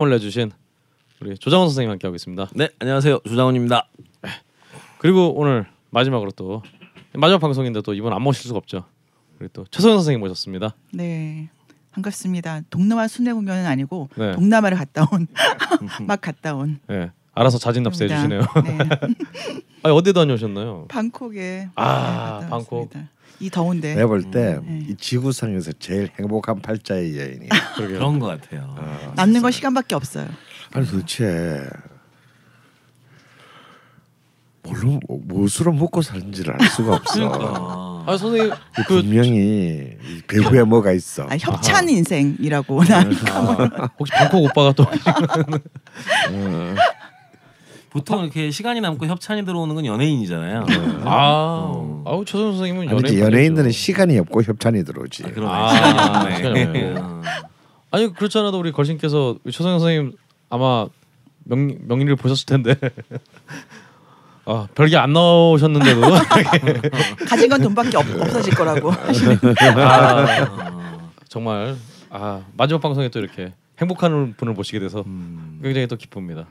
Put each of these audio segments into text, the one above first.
을 내주신 우리 조장훈 선생님 함께 하고 있습니다. 네, 안녕하세요. 조장훈입니다. 그리고 오늘 마지막으로 또 마지막 방송인데 또 이번 안 모실 수가 없죠. 우리 또 최소영 선생님 모셨습니다. 네. 반갑습니다. 동남아 순회 공연은 아니고 네. 동남아를 갔다 온 막 갔다 온. 예, 알아서 자진 납세해 주시네요. 네. 아 어디 다녀오셨나요? 방콕에 아, 네, 방콕. 이 더운데 내가 볼때 네. 이 지구상에서 제일 행복한 팔자의 여인이. 그런 것 같아요. 남는 건 시간밖에 없어요. 아니 도대체 뭘로 무엇으로 먹고 사는지를 알 수가 없어. 그러니까. 아 선생님 이그 분명히 이 배후에 뭐가 있어. 아, 협찬 인생이라고 난 아, 혹시 방콕 오빠가 또 보통 이렇게 시간이 남고 협찬이 들어오는 건 연예인이잖아요. 아, 아우 최소영 선생님은 연예인 연예인들은 시간이 없고 협찬이 들어오지. 아, 그러네. 아, 시간이 없네. 없네요. 어. 아니 그렇지 않아도 우리 걸신께서 최소영 선생님 아마 명 명의를 보셨을 텐데 아 별게 안 나오셨는데도 가진 건 돈밖에 없, 없어질 거라고. 아, 정말 아 마지막 방송에 또 이렇게 행복한 분을 모시게 돼서 음. 굉장히 또 기쁩니다.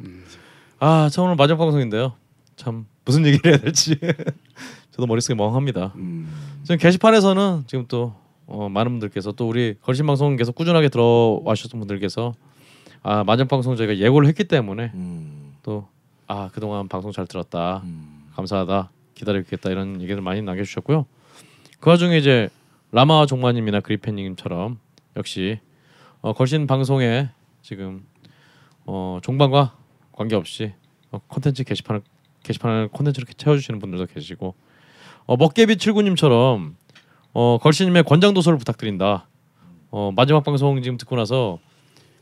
아, 저 오늘 마지막 방송인데요. 참 무슨 얘기를 해야 될지 저도 머릿속에 멍합니다. 음. 지금 게시판에서는 지금 또 어, 많은 분들께서 또 우리 걸신 방송 계속 꾸준하게 들어와 주셨던 분들께서 아 마지막 방송 저희가 예고를 했기 때문에 음. 또아 그동안 방송 잘 들었다 음. 감사하다 기다리겠다 이런 얘기들 많이 남겨주셨고요. 그 와중에 이제 라마 종마님이나 그리펜님처럼 역시 어, 걸신 방송에 지금 어, 종방과 관계없이 어, 콘텐츠 게시판을 게시판을 콘텐츠로 채워주시는 분들도 계시고 어, 먹개비 칠구님처럼 어, 걸신님의 권장 도서를 부탁드린다. 어, 마지막 방송 지금 듣고 나서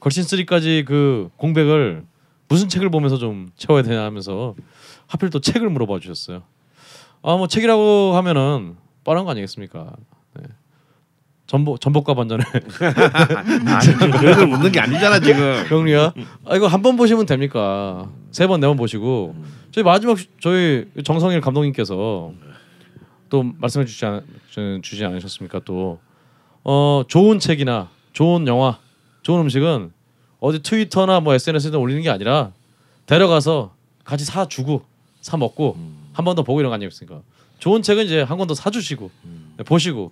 걸신 3까지 그 공백을 무슨 책을 보면서 좀 채워야 되나 하면서 하필 또 책을 물어봐 주셨어요. 아뭐 책이라고 하면은 뻔한 거 아니겠습니까? 네. 전복 전복과 반전의 아니 그런 걸 묻는 게 아니잖아 지금. 병리야. 아 이거 한 번 보시면 됩니까? 세 번 네 번 보시고 저희 마지막 시- 저희 정성일 감독님께서 또 말씀해 주지 않, 주- 주지 않으셨습니까? 또 어, 좋은 책이나 좋은 영화, 좋은 음식은 어디 트위터나 뭐 SNS에 올리는 게 아니라 데려가서 같이 사 주고 사 먹고 한 번 더 보고 이런 거 아니겠습니까? 좋은 책은 이제 한 권 더 사주시고 네, 보시고